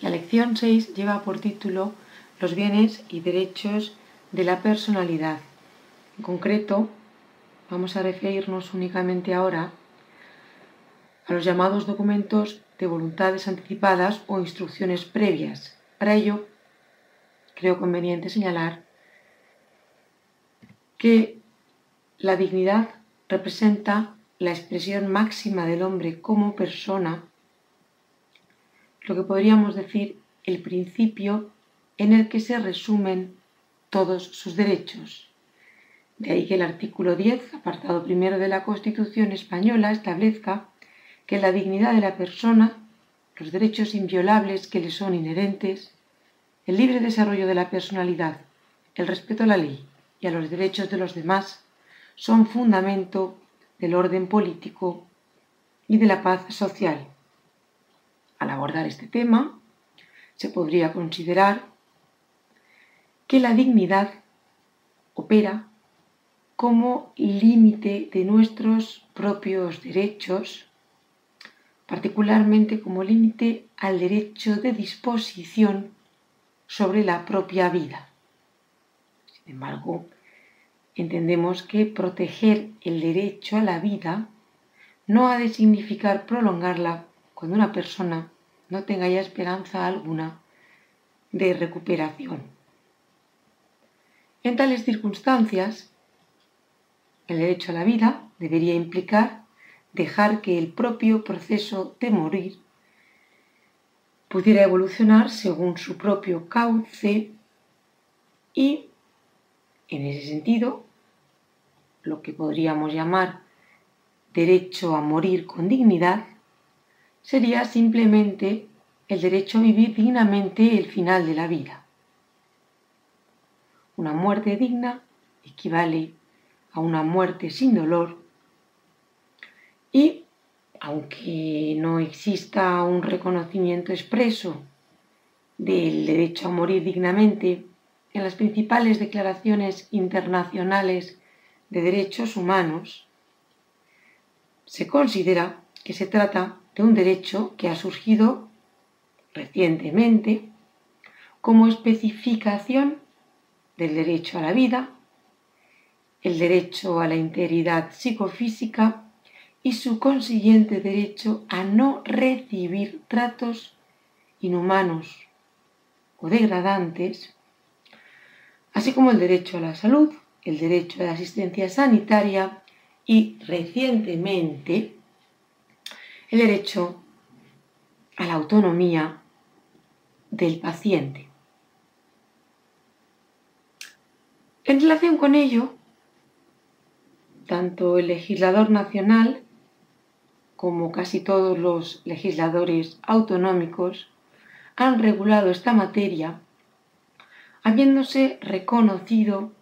La lección 6 lleva por título Los bienes y derechos de la personalidad. En concreto, vamos a referirnos únicamente ahora a los llamados documentos de voluntades anticipadas o instrucciones previas. Para ello, creo conveniente señalar que la dignidad representa la expresión máxima del hombre como persona, lo que podríamos decir el principio en el que se resumen todos sus derechos. De ahí que el artículo 10, apartado primero de la Constitución española, establezca que la dignidad de la persona, los derechos inviolables que le son inherentes, el libre desarrollo de la personalidad, el respeto a la ley y a los derechos de los demás son fundamento del orden político y de la paz social. Al abordar este tema, se podría considerar que la dignidad opera como límite de nuestros propios derechos, particularmente como límite al derecho de disposición sobre la propia vida. Sin embargo, entendemos que proteger el derecho a la vida no ha de significar prolongarla cuando una persona no tenga ya esperanza alguna de recuperación. En tales circunstancias, el derecho a la vida debería implicar dejar que el propio proceso de morir pudiera evolucionar según su propio cauce y, en ese sentido, lo que podríamos llamar derecho a morir con dignidad sería simplemente el derecho a vivir dignamente el final de la vida. Una muerte digna equivale a una muerte sin dolor y aunque no exista un reconocimiento expreso del derecho a morir dignamente en las principales declaraciones internacionales de derechos humanos, se considera que se trata de un derecho que ha surgido recientemente como especificación del derecho a la vida, el derecho a la integridad psicofísica y su consiguiente derecho a no recibir tratos inhumanos o degradantes, así como el derecho a la salud, el derecho a la asistencia sanitaria y recientemente el derecho a la autonomía del paciente. En relación con ello, tanto el legislador nacional como casi todos los legisladores autonómicos, han regulado esta materia, habiéndose reconocido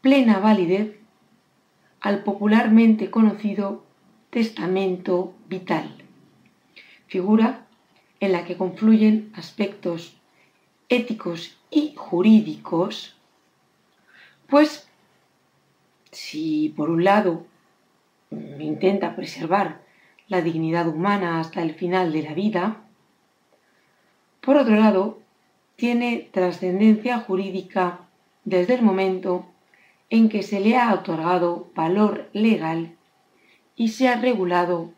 plena validez al popularmente conocido testamento vital, figura en la que confluyen aspectos éticos y jurídicos, pues si por un lado intenta preservar la dignidad humana hasta el final de la vida. Por otro lado, tiene trascendencia jurídica desde el momento en que se le ha otorgado valor legal y se ha regulado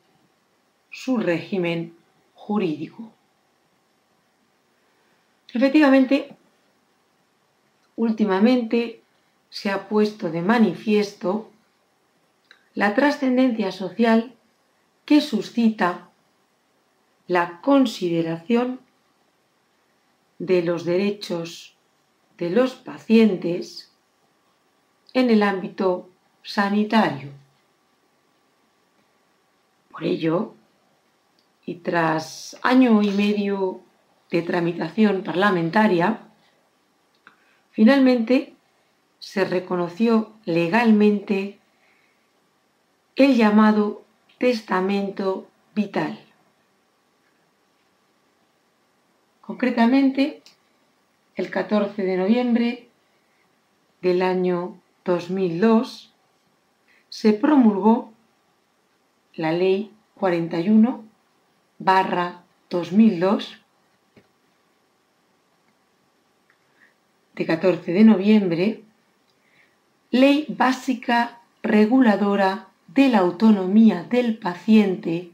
su régimen jurídico. Efectivamente, últimamente se ha puesto de manifiesto la trascendencia social que suscita la consideración de los derechos de los pacientes en el ámbito sanitario. Por ello, y tras año y medio de tramitación parlamentaria, finalmente se reconoció legalmente el llamado testamento vital. Concretamente, el 14 de noviembre del año 2002 se promulgó la Ley 41 barra 2002 de 14 de noviembre, Ley Básica Reguladora de la Autonomía del Paciente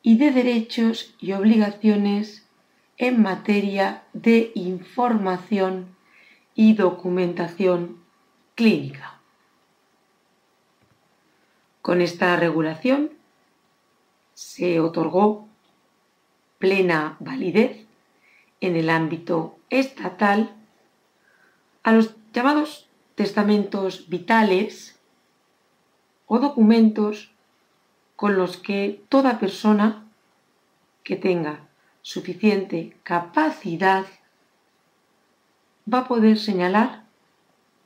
y de Derechos y Obligaciones en materia de información y documentación clínica. Con esta regulación se otorgó plena validez en el ámbito estatal a los llamados testamentos vitales o documentos con los que toda persona que tenga suficiente capacidad va a poder señalar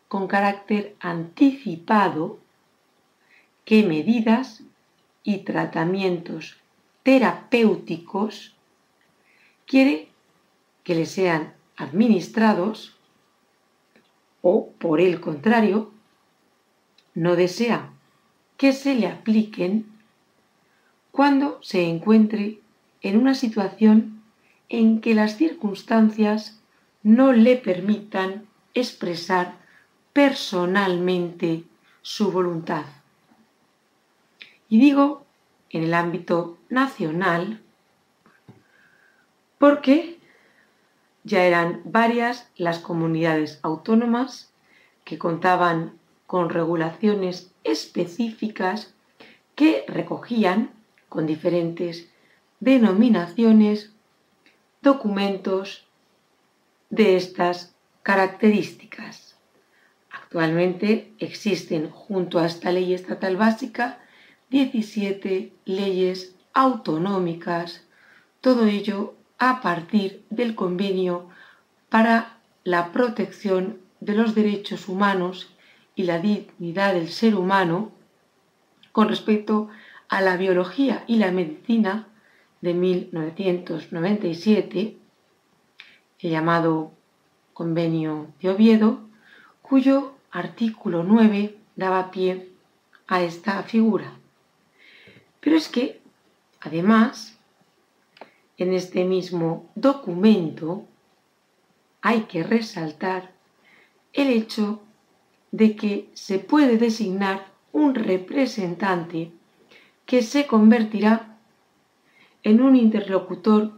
con carácter anticipado qué medidas y tratamientos terapéuticos quiere que le sean administrados o, por el contrario, no desea que se le apliquen cuando se encuentre en una situación en que las circunstancias no le permitan expresar personalmente su voluntad. Y digo en el ámbito nacional porque ya eran varias las comunidades autónomas que contaban con regulaciones específicas que recogían con diferentes denominaciones documentos de estas características. Actualmente existen junto a esta ley estatal básica 17 leyes autonómicas, todo ello a partir del convenio para la protección de los derechos humanos y la dignidad del ser humano con respecto a la biología y la medicina de 1997, el llamado Convenio de Oviedo, cuyo artículo 9 daba pie a esta figura. Pero es que, además, en este mismo documento hay que resaltar el hecho de que se puede designar un representante que se convertirá en un interlocutor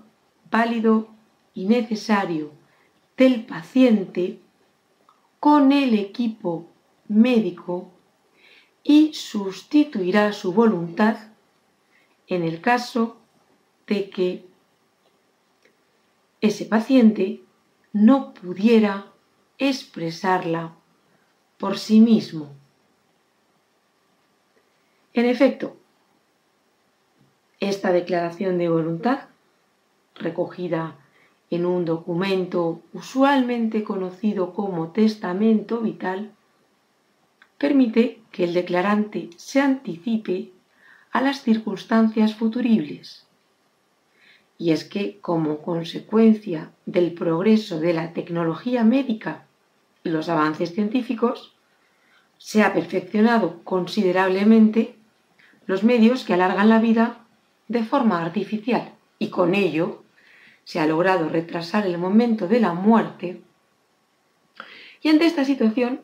válido y necesario del paciente con el equipo médico y sustituirá su voluntad en el caso de que ese paciente no pudiera expresarla por sí mismo. En efecto, esta declaración de voluntad, recogida en un documento usualmente conocido como testamento vital, permite que el declarante se anticipe a las circunstancias futuribles. Y es que, como consecuencia del progreso de la tecnología médica y los avances científicos, se ha perfeccionado considerablemente los medios que alargan la vida de forma artificial y con ello se ha logrado retrasar el momento de la muerte. Y ante esta situación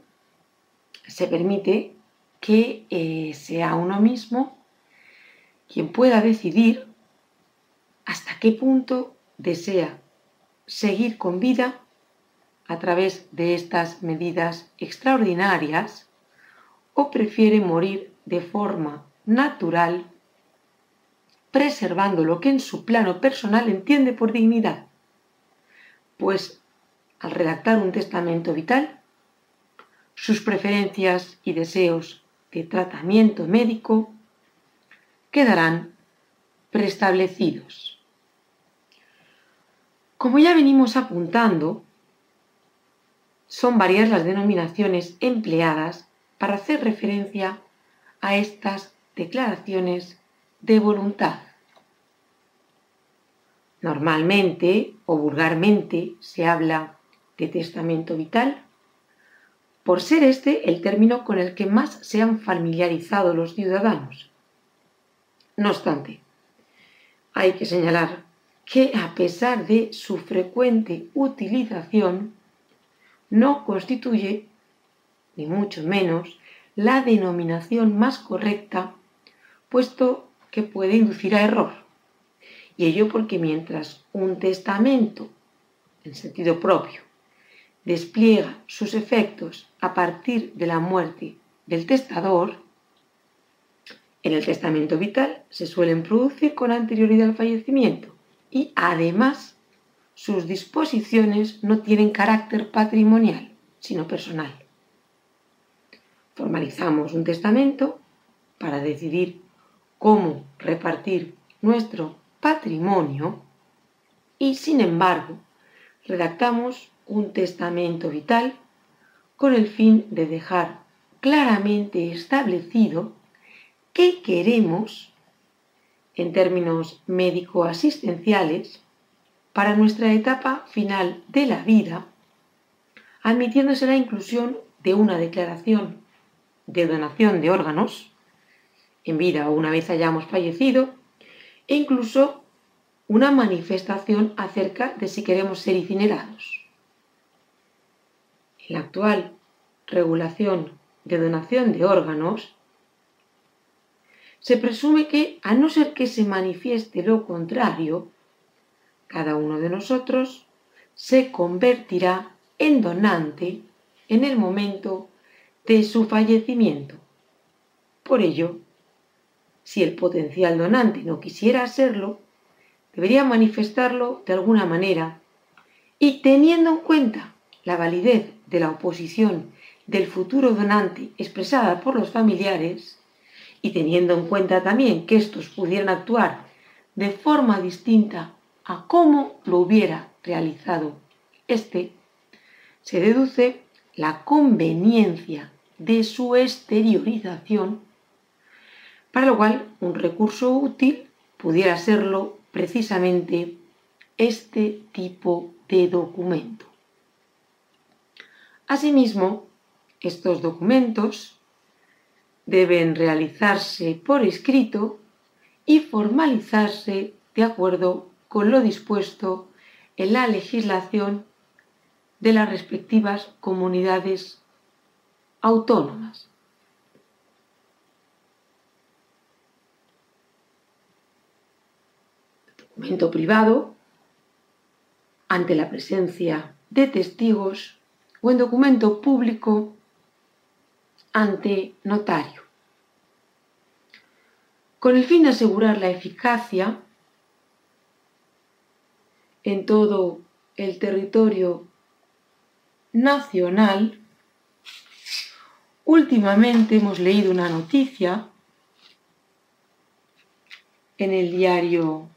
se permite que eh, sea uno mismo quien pueda decidir hasta qué punto desea seguir con vida a través de estas medidas extraordinarias o prefiere morir de forma natural, preservando lo que en su plano personal entiende por dignidad. Pues al redactar un testamento vital, sus preferencias y deseos de tratamiento médico quedarán preestablecidos. Como ya venimos apuntando, son varias las denominaciones empleadas para hacer referencia a estas declaraciones de voluntad. Normalmente o vulgarmente se habla de testamento vital, por ser este el término con el que más se han familiarizado los ciudadanos. No obstante, hay que señalar que a pesar de su frecuente utilización, no constituye, ni mucho menos, la denominación más correcta, puesto que puede inducir a error. Y ello porque mientras un testamento, en sentido propio, despliega sus efectos a partir de la muerte del testador, en el testamento vital se suelen producir con anterioridad al fallecimiento y además sus disposiciones no tienen carácter patrimonial, sino personal. Formalizamos un testamento para decidir cómo repartir nuestro patrimonio y, sin embargo, redactamos un testamento vital con el fin de dejar claramente establecido qué queremos en términos médico-asistenciales para nuestra etapa final de la vida, admitiéndose la inclusión de una declaración de donación de órganos, en vida o una vez hayamos fallecido, e incluso una manifestación acerca de si queremos ser incinerados. En la actual regulación de donación de órganos, se presume que, a no ser que se manifieste lo contrario, cada uno de nosotros se convertirá en donante en el momento de su fallecimiento. Por ello, si el potencial donante no quisiera hacerlo, debería manifestarlo de alguna manera y teniendo en cuenta la validez de la oposición del futuro donante expresada por los familiares y teniendo en cuenta también que estos pudieran actuar de forma distinta a cómo lo hubiera realizado este, se deduce la conveniencia de su exteriorización, para lo cual un recurso útil pudiera serlo precisamente este tipo de documento. Asimismo, estos documentos deben realizarse por escrito y formalizarse de acuerdo con lo dispuesto en la legislación de las respectivas comunidades autónomas. Documento privado ante la presencia de testigos o en documento público ante notario. Con el fin de asegurar la eficacia en todo el territorio nacional, últimamente hemos leído una noticia en el diario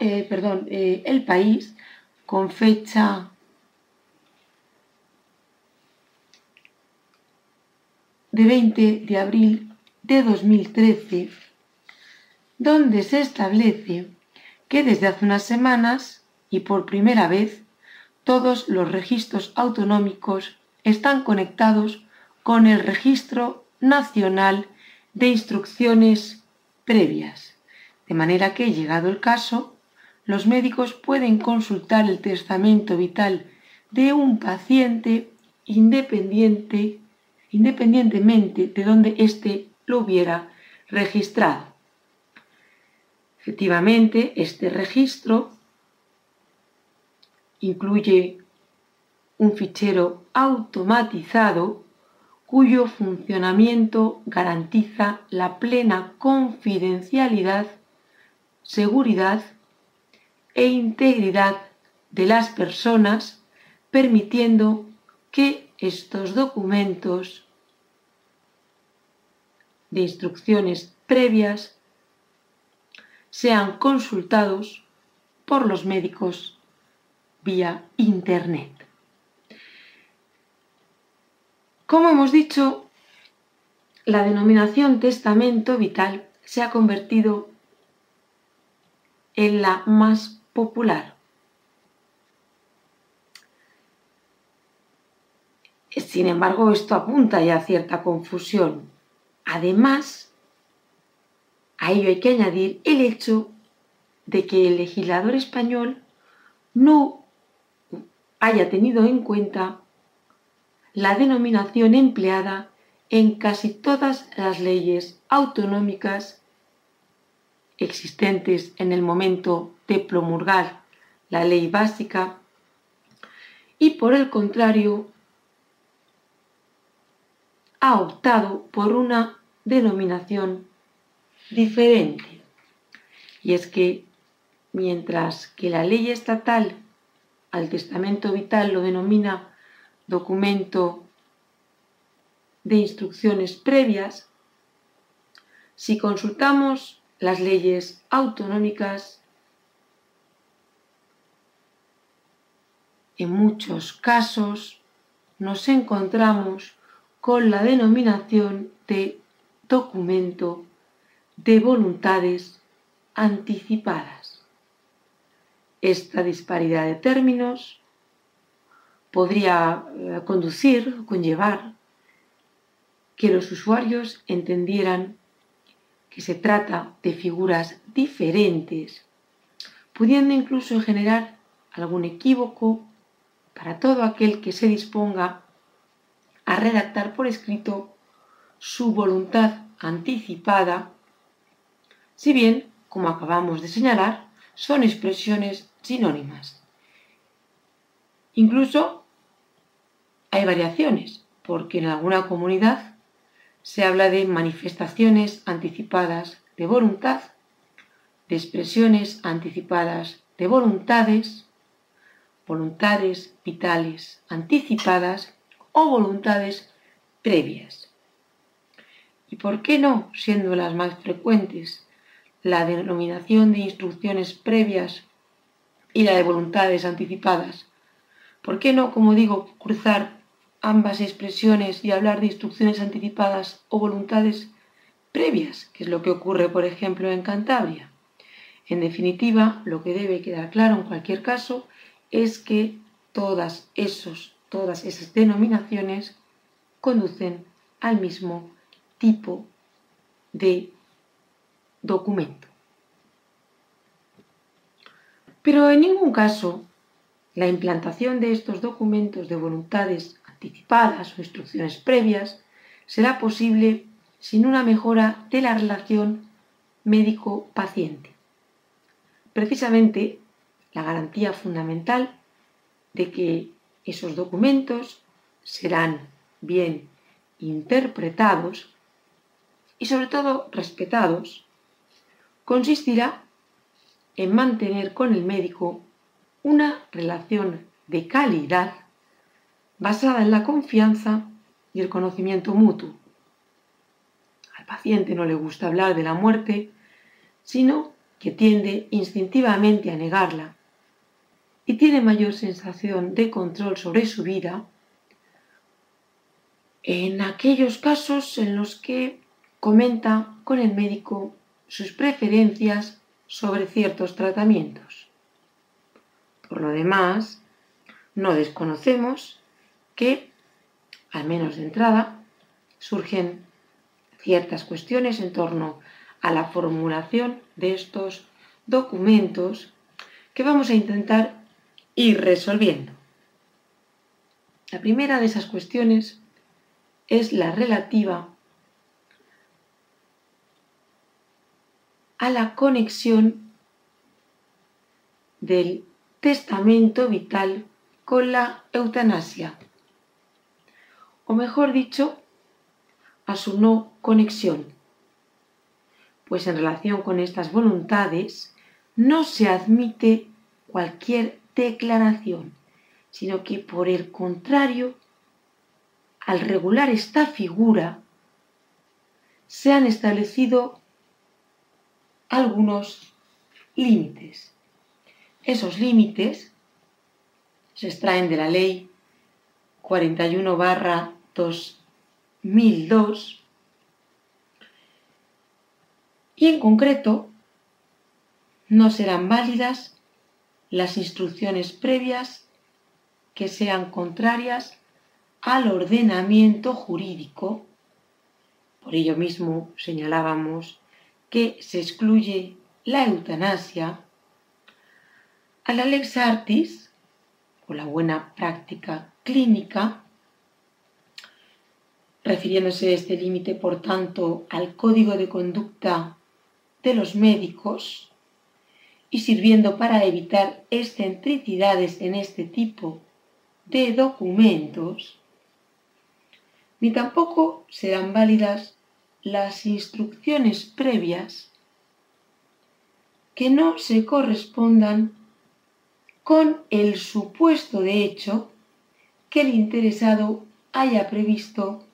eh, perdón, eh, El País con fecha de 20 de abril de 2013, donde se establece que desde hace unas semanas y por primera vez todos los registros autonómicos están conectados con el Registro Nacional de Instrucciones Previas, de manera que, llegado el caso, los médicos pueden consultar el testamento vital de un paciente independiente independientemente de donde éste lo hubiera registrado. Efectivamente, este registro incluye un fichero automatizado cuyo funcionamiento garantiza la plena confidencialidad, seguridad e integridad de las personas, permitiendo que estos documentos de instrucciones previas sean consultados por los médicos vía Internet. Como hemos dicho, la denominación testamento vital se ha convertido en la más popular. Sin embargo, esto apunta ya a cierta confusión. Además, A ello hay que añadir el hecho de que el legislador español no haya tenido en cuenta la denominación empleada en casi todas las leyes autonómicas existentes en el momento de promulgar la ley básica y por el contrario ha optado por una denominación diferente. Y es que mientras que la ley estatal al testamento vital lo denomina documento de instrucciones previas, si consultamos las leyes autonómicas, en muchos casos nos encontramos con la denominación de documento de voluntades anticipadas. Esta disparidad de términos podría eh, conducir conllevar que los usuarios entendieran que se trata de figuras diferentes, pudiendo incluso generar algún equívoco para todo aquel que se disponga a redactar por escrito su voluntad anticipada, si bien, como acabamos de señalar, son expresiones sinónimas. Incluso hay variaciones, porque en alguna comunidad se habla de manifestaciones anticipadas de voluntad, de expresiones anticipadas de voluntades, voluntades vitales anticipadas o voluntades previas. ¿Y por qué no, siendo las más frecuentes, la denominación de instrucciones previas y la de voluntades anticipadas? ¿Por qué no, como digo, cruzar ambas expresiones y hablar de instrucciones anticipadas o voluntades previas, que es lo que ocurre, por ejemplo, en Cantabria? En definitiva, lo que debe quedar claro en cualquier caso es que todas, esos, todas esas denominaciones conducen al mismo tipo de documento. Pero en ningún caso la implantación de estos documentos de voluntades anticipadas o instrucciones previas será posible sin una mejora de la relación médico-paciente. Precisamente la garantía fundamental de que esos documentos serán bien interpretados y sobre todo respetados, consistirá en mantener con el médico una relación de calidad basada en la confianza y el conocimiento mutuo. Al paciente no le gusta hablar de la muerte, sino que tiende instintivamente a negarla y tiene mayor sensación de control sobre su vida en aquellos casos en los que comenta con el médico sus preferencias sobre ciertos tratamientos. Por lo demás, no desconocemos que, al menos de entrada, surgen ciertas cuestiones en torno a la formulación de estos documentos que vamos a intentar ir resolviendo. La primera de esas cuestiones es la relativa a la conexión del testamento vital con la eutanasia, o mejor dicho, a su no conexión, pues en relación con estas voluntades no se admite cualquier declaración, sino que por el contrario, al regular esta figura, se han establecido algunos límites. Esos límites se extraen de la ley 41 barra 2002 y en concreto no serán válidas las instrucciones previas que sean contrarias al ordenamiento jurídico. Por ello mismo señalábamos que se excluye la eutanasia, a la lex artis, o la buena práctica clínica, refiriéndose este límite, por tanto, al código de conducta de los médicos y sirviendo para evitar excentricidades en este tipo de documentos, ni tampoco serán válidas las instrucciones previas que no se correspondan con el supuesto de hecho que el interesado haya previsto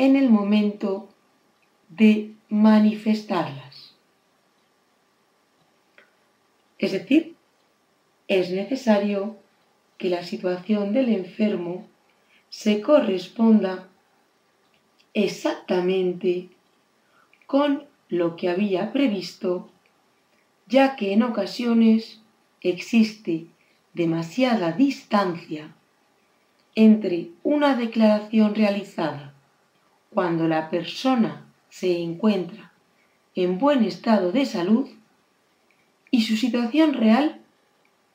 en el momento de manifestarlas. Es decir, es necesario que la situación del enfermo se corresponda exactamente con lo que había previsto, ya que en ocasiones existe demasiada distancia entre una declaración realizada cuando la persona se encuentra en buen estado de salud y su situación real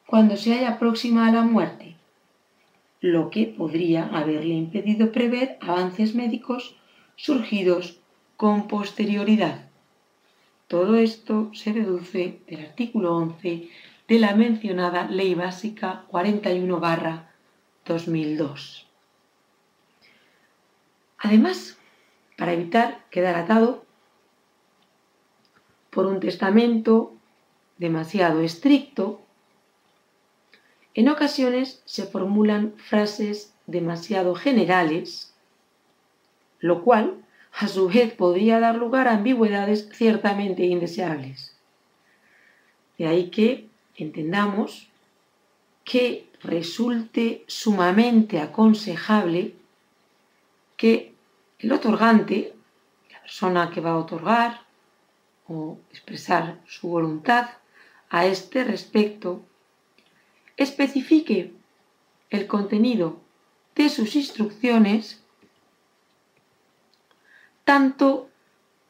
cuando se halla próxima a la muerte, lo que podría haberle impedido prever avances médicos surgidos con posterioridad. Todo esto se deduce del artículo 11 de la mencionada Ley Básica 41-2002. Además, para evitar quedar atado por un testamento demasiado estricto, en ocasiones se formulan frases demasiado generales, lo cual a su vez podría dar lugar a ambigüedades ciertamente indeseables. De ahí que entendamos que resulte sumamente aconsejable que el otorgante, la persona que va a otorgar o expresar su voluntad a este respecto, especifique el contenido de sus instrucciones tanto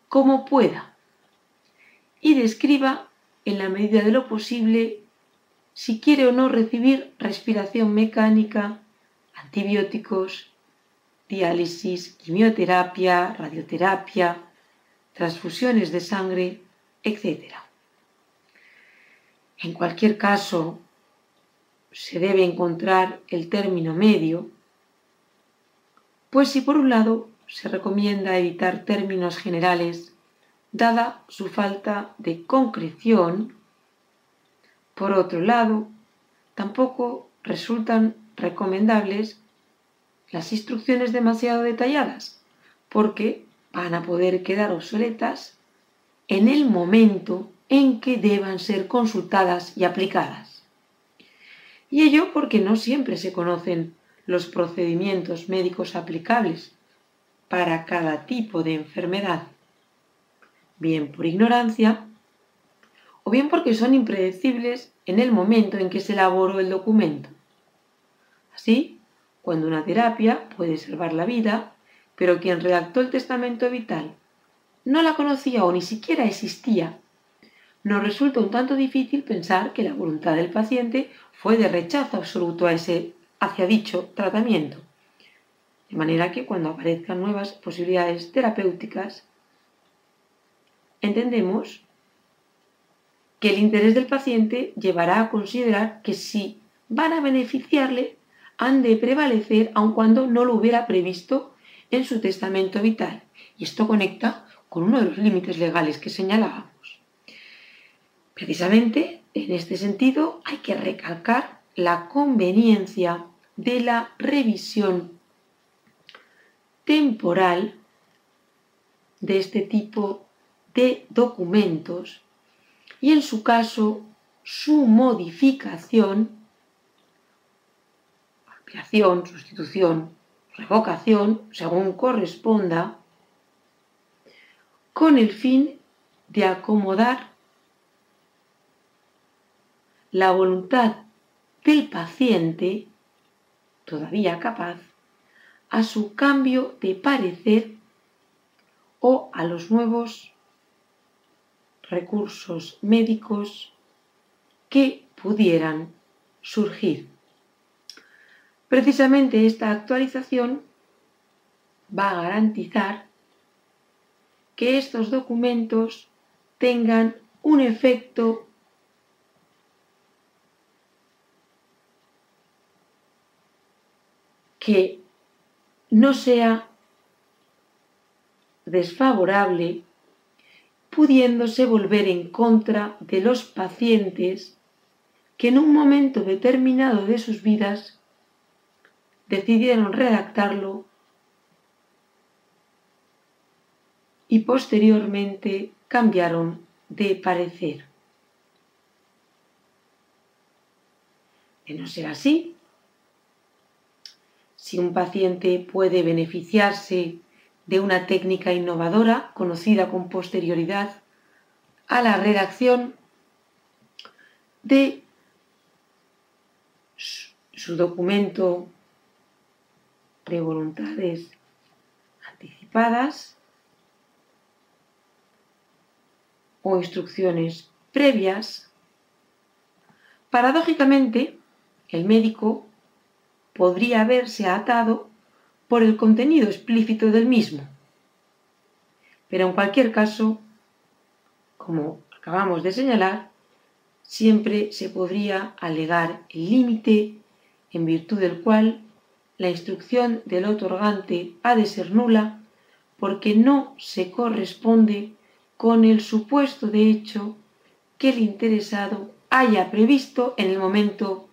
como pueda y describa en la medida de lo posible si quiere o no recibir respiración mecánica, antibióticos, diálisis, quimioterapia, radioterapia, transfusiones de sangre, etc. En cualquier caso, se debe encontrar el término medio, pues si por un lado se recomienda evitar términos generales, dada su falta de concreción, por otro lado, tampoco resultan recomendables las instrucciones demasiado detalladas, porque van a poder quedar obsoletas en el momento en que deban ser consultadas y aplicadas. Y ello porque no siempre se conocen los procedimientos médicos aplicables para cada tipo de enfermedad, bien por ignorancia o bien porque son impredecibles en el momento en que se elaboró el documento. Así, cuando una terapia puede salvar la vida, pero quien redactó el testamento vital no la conocía o ni siquiera existía, nos resulta un tanto difícil pensar que la voluntad del paciente fue de rechazo absoluto a ese, hacia dicho tratamiento. De manera que cuando aparezcan nuevas posibilidades terapéuticas, entendemos que el interés del paciente llevará a considerar que si van a beneficiarle, han de prevalecer aun cuando no lo hubiera previsto en su testamento vital. Y esto conecta con uno de los límites legales que señalábamos. Precisamente en este sentido hay que recalcar la conveniencia de la revisión temporal de este tipo de documentos y en su caso su modificación, sustitución, revocación, según corresponda, con el fin de acomodar la voluntad del paciente, todavía capaz, a su cambio de parecer o a los nuevos recursos médicos que pudieran surgir. Precisamente esta actualización va a garantizar que estos documentos tengan un efecto que no sea desfavorable, pudiéndose volver en contra de los pacientes que en un momento determinado de sus vidas decidieron redactarlo y posteriormente cambiaron de parecer. De no ser así, si un paciente puede beneficiarse de una técnica innovadora conocida con posterioridad a la redacción de su documento de voluntades anticipadas o instrucciones previas, paradójicamente el médico podría verse atado por el contenido explícito del mismo. Pero en cualquier caso, como acabamos de señalar, siempre se podría alegar el límite en virtud del cual la instrucción del otorgante ha de ser nula porque no se corresponde con el supuesto de hecho que el interesado haya previsto en el momento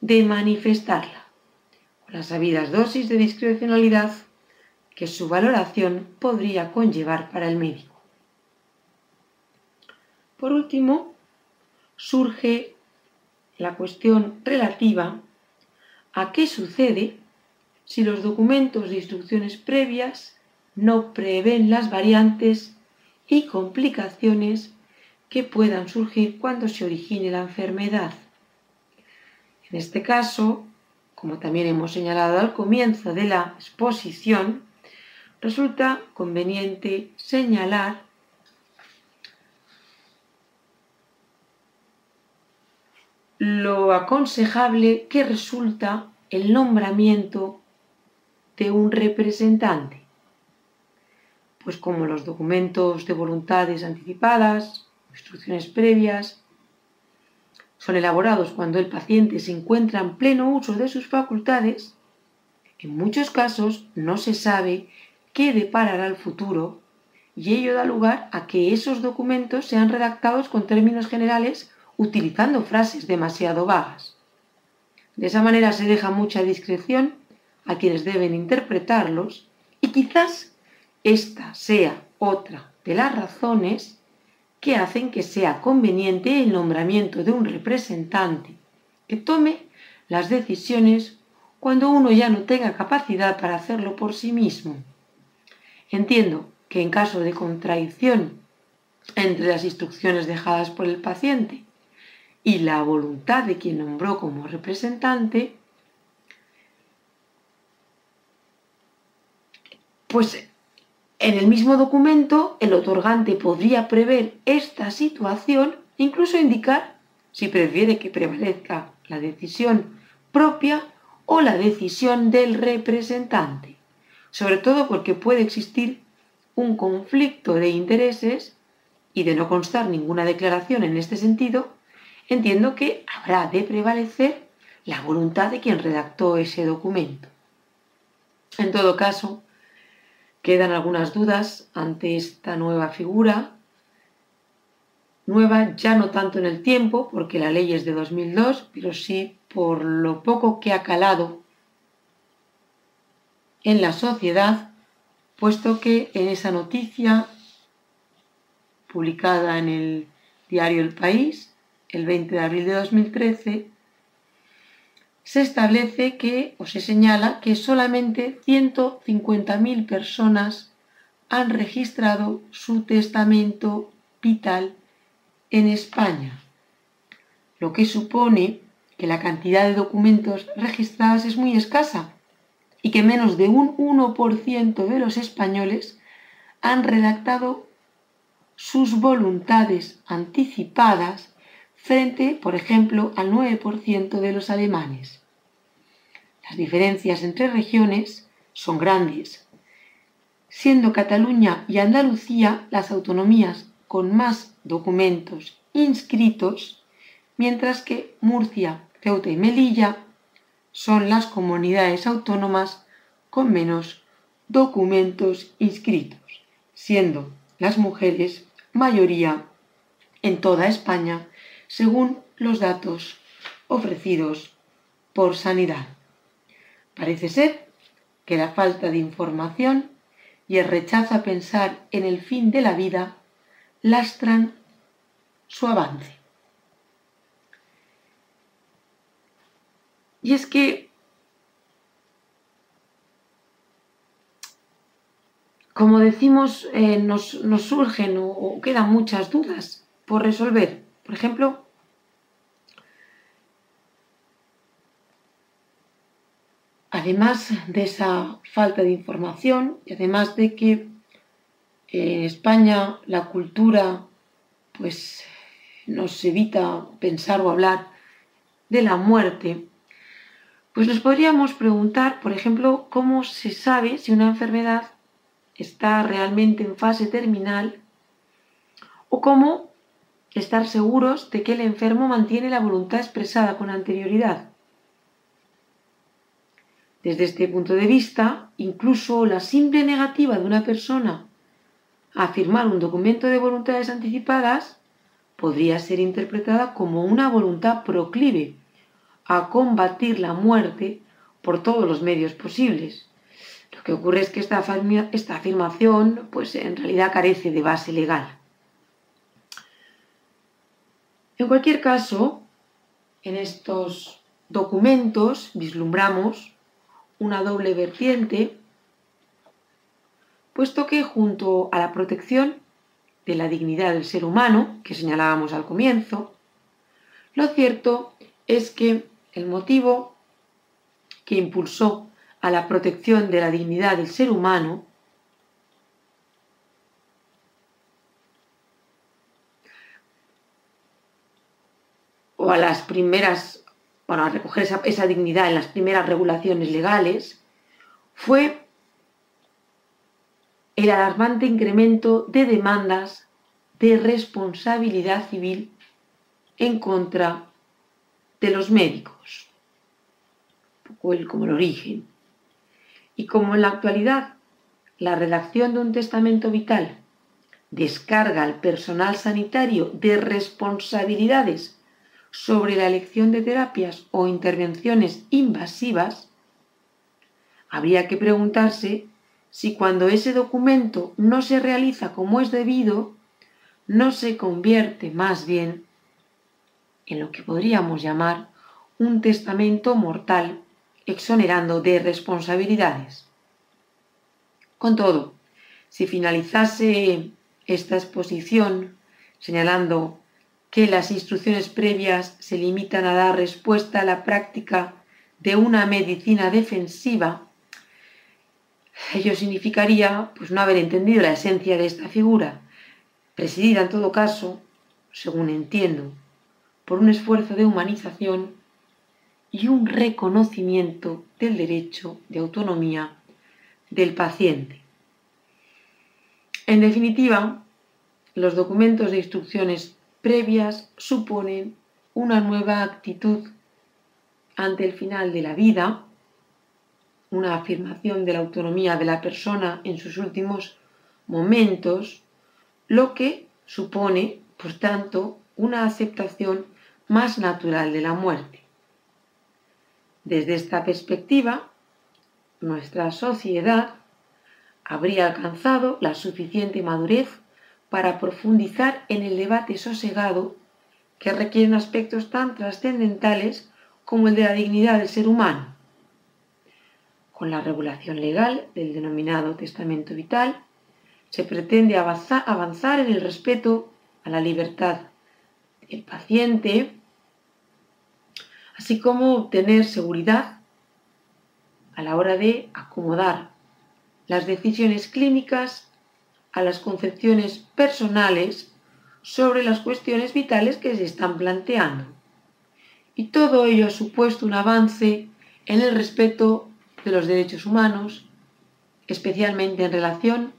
de manifestarla, con las sabidas dosis de discrecionalidad que su valoración podría conllevar para el médico. Por último, surge la cuestión relativa a qué sucede si los documentos de instrucciones previas no prevén las variantes y complicaciones que puedan surgir cuando se origine la enfermedad. En este caso, como también hemos señalado al comienzo de la exposición, resulta conveniente señalar lo aconsejable que resulta el nombramiento de un representante. Pues como los documentos de voluntades anticipadas, instrucciones previas, son elaborados cuando el paciente se encuentra en pleno uso de sus facultades, en muchos casos no se sabe qué deparará el futuro y ello da lugar a que esos documentos sean redactados con términos generales utilizando frases demasiado vagas. De esa manera se deja mucha discreción a quienes deben interpretarlos y quizás esta sea otra de las razones que hacen que sea conveniente el nombramiento de un representante que tome las decisiones cuando uno ya no tenga capacidad para hacerlo por sí mismo. Entiendo que en caso de contradicción entre las instrucciones dejadas por el paciente y la voluntad de quien nombró como representante, Pues en el mismo documento el otorgante podría prever esta situación, incluso indicar si prefiere que prevalezca la decisión propia o la decisión del representante, sobre todo porque puede existir un conflicto de intereses y de no constar ninguna declaración en este sentido, entiendo que habrá de prevalecer la voluntad de quien redactó ese documento. En todo caso, Quedan algunas dudas ante esta nueva figura, nueva ya no tanto en el tiempo, porque la ley es de 2002, pero sí por lo poco que ha calado en la sociedad, puesto que en esa noticia publicada en el diario El País, el 20 de abril de 2013, se establece que, o se señala, que solamente 150.000 personas han registrado su testamento vital en España, lo que supone que la cantidad de documentos registrados es muy escasa y que menos de un 1% de los españoles han redactado sus voluntades anticipadas frente, por ejemplo, al 9% de los alemanes. Las diferencias entre regiones son grandes, siendo Cataluña y Andalucía las autonomías con más documentos inscritos, mientras que Murcia, Ceuta y Melilla son las comunidades autónomas con menos documentos inscritos, siendo las mujeres mayoría en toda España, según los datos ofrecidos por Sanidad. Parece ser que la falta de información y el rechazo a pensar en el fin de la vida lastran su avance. Y es que, como decimos, eh, nos, surgen o quedan muchas dudas por resolver. Por ejemplo, además de esa falta de información y además de que en España la cultura pues nos evita pensar o hablar de la muerte, pues nos podríamos preguntar, por ejemplo, cómo se sabe si una enfermedad está realmente en fase terminal o cómo estar seguros de que el enfermo mantiene la voluntad expresada con anterioridad. Desde este punto de vista, incluso la simple negativa de una persona a firmar un documento de voluntades anticipadas podría ser interpretada como una voluntad proclive a combatir la muerte por todos los medios posibles. Lo que ocurre es que esta, afirmación pues, en realidad carece de base legal. En cualquier caso, en estos documentos vislumbramos una doble vertiente, puesto que junto a la protección de la dignidad del ser humano, que señalábamos al comienzo, lo cierto es que el motivo que impulsó a la protección de la dignidad del ser humano o a las primeras para recoger esa, dignidad en las primeras regulaciones legales, fue el alarmante incremento de demandas de responsabilidad civil en contra de los médicos, un poco el, como el origen. Y como en la actualidad la redacción de un testamento vital descarga al personal sanitario de responsabilidades sobre la elección de terapias o intervenciones invasivas, habría que preguntarse si cuando ese documento no se realiza como es debido, no se convierte más bien en lo que podríamos llamar un testamento mortal exonerando de responsabilidades. Con todo, si finalizase esta exposición señalando que las instrucciones previas se limitan a dar respuesta a la práctica de una medicina defensiva, ello significaría pues, no haber entendido la esencia de esta figura, presidida en todo caso, según entiendo, por un esfuerzo de humanización y un reconocimiento del derecho de autonomía del paciente. En definitiva, los documentos de instrucciones previas suponen una nueva actitud ante el final de la vida, una afirmación de la autonomía de la persona en sus últimos momentos, lo que supone, por tanto, una aceptación más natural de la muerte. Desde esta perspectiva, nuestra sociedad habría alcanzado la suficiente madurez para profundizar en el debate sosegado que requieren aspectos tan trascendentales como el de la dignidad del ser humano. Con la regulación legal del denominado testamento vital, se pretende avanzar en el respeto a la libertad del paciente, así como obtener seguridad a la hora de acomodar las decisiones clínicas a las concepciones personales sobre las cuestiones vitales que se están planteando. Y todo ello ha supuesto un avance en el respeto de los derechos humanos, especialmente en relación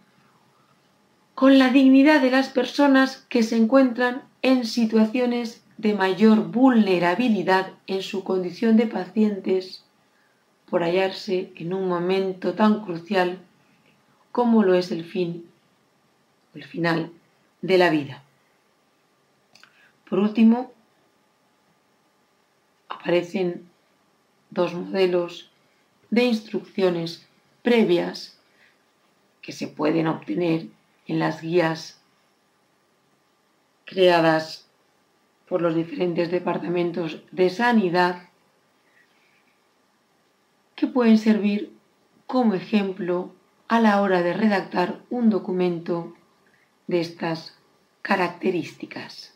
con la dignidad de las personas que se encuentran en situaciones de mayor vulnerabilidad en su condición de pacientes por hallarse en un momento tan crucial como lo es el fin, el final de la vida. Por último, aparecen dos modelos de instrucciones previas que se pueden obtener en las guías creadas por los diferentes departamentos de sanidad que pueden servir como ejemplo a la hora de redactar un documento de estas características.